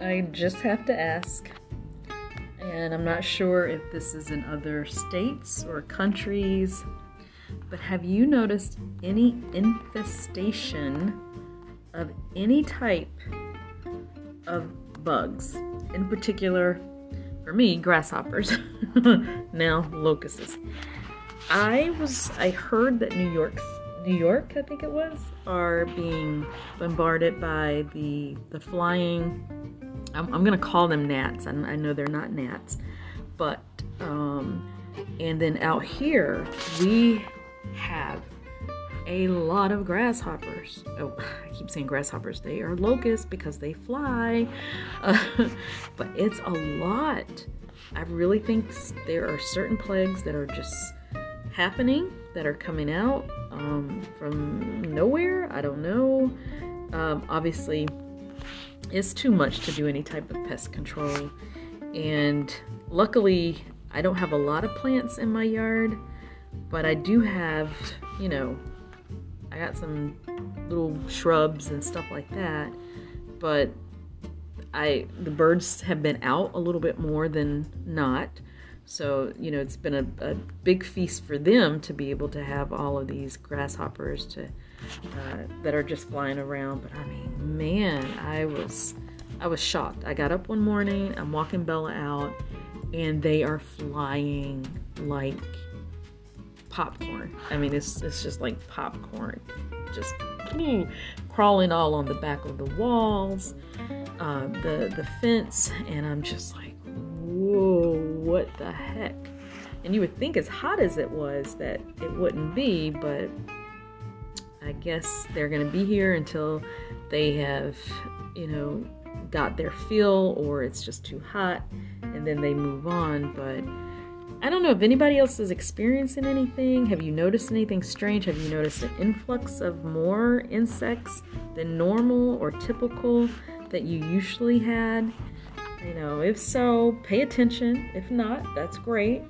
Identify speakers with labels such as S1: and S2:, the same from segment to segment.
S1: I just have to ask, and I'm not sure if this is in other states or countries, but have you noticed any infestation of any type of bugs? In particular, for me, grasshoppers. now, locusts. I was I heard that New York's New York, I think it was, are being bombarded by the the flying. I'm, I'm gonna call them gnats. I, I know they're not gnats, but um, and then out here we have a lot of grasshoppers. Oh, I keep saying grasshoppers. They are locusts because they fly, uh, but it's a lot. I really think there are certain plagues that are just happening that are coming out um, from nowhere. I don't know. Um, obviously, it's too much to do any type of pest control. And luckily, I don't have a lot of plants in my yard, but I do have, you know, I got some little shrubs and stuff like that. But I the birds have been out a little bit more than not. So, you know, it's been a, a big feast for them to be able to have all of these grasshoppers to uh, that are just flying around. But I mean, man, I was I was shocked. I got up one morning, I'm walking Bella out, and they are flying like popcorn. I mean, it's it's just like popcorn, just ooh, crawling all on the back of the walls, uh, the the fence, and I'm just like, what the heck? And you would think, as hot as it was, that it wouldn't be, but I guess they're going to be here until they have, you know, got their fill or it's just too hot and then they move on. But I don't know if anybody else is experiencing anything. Have you noticed anything strange? Have you noticed an influx of more insects than normal or typical that you usually had? You know, if so, pay attention. If not, that's great.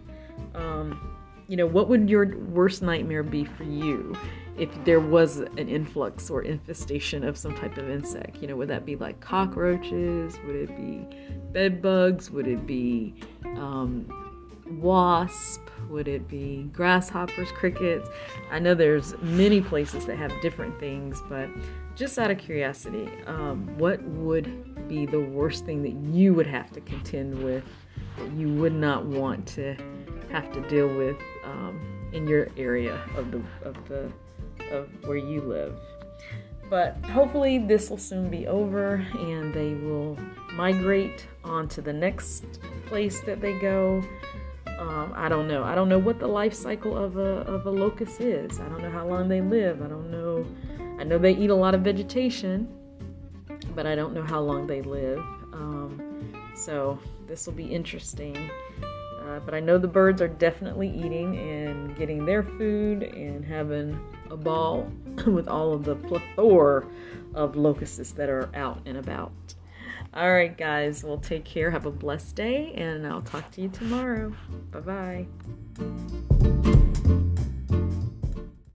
S1: Um, you know, what would your worst nightmare be for you if there was an influx or infestation of some type of insect? You know, would that be like cockroaches? Would it be bed bugs? Would it be um, wasp? Would it be grasshoppers, crickets? I know there's many places that have different things, but just out of curiosity, um, what be the worst thing that you would have to contend with that you would not want to have to deal with um, in your area of the of the of where you live? But hopefully, this will soon be over and they will migrate on to the next place that they go. Um, I don't know. I don't know what the life cycle of a of a locust is. I don't know how long they live. I don't know. I know they eat a lot of vegetation, but I don't know how long they live. Um, so this will be interesting. Uh, but I know the birds are definitely eating and getting their food and having a ball with all of the plethora of locusts that are out and about. All right, guys, well, take care. Have a blessed day, and I'll talk to you tomorrow. Bye bye.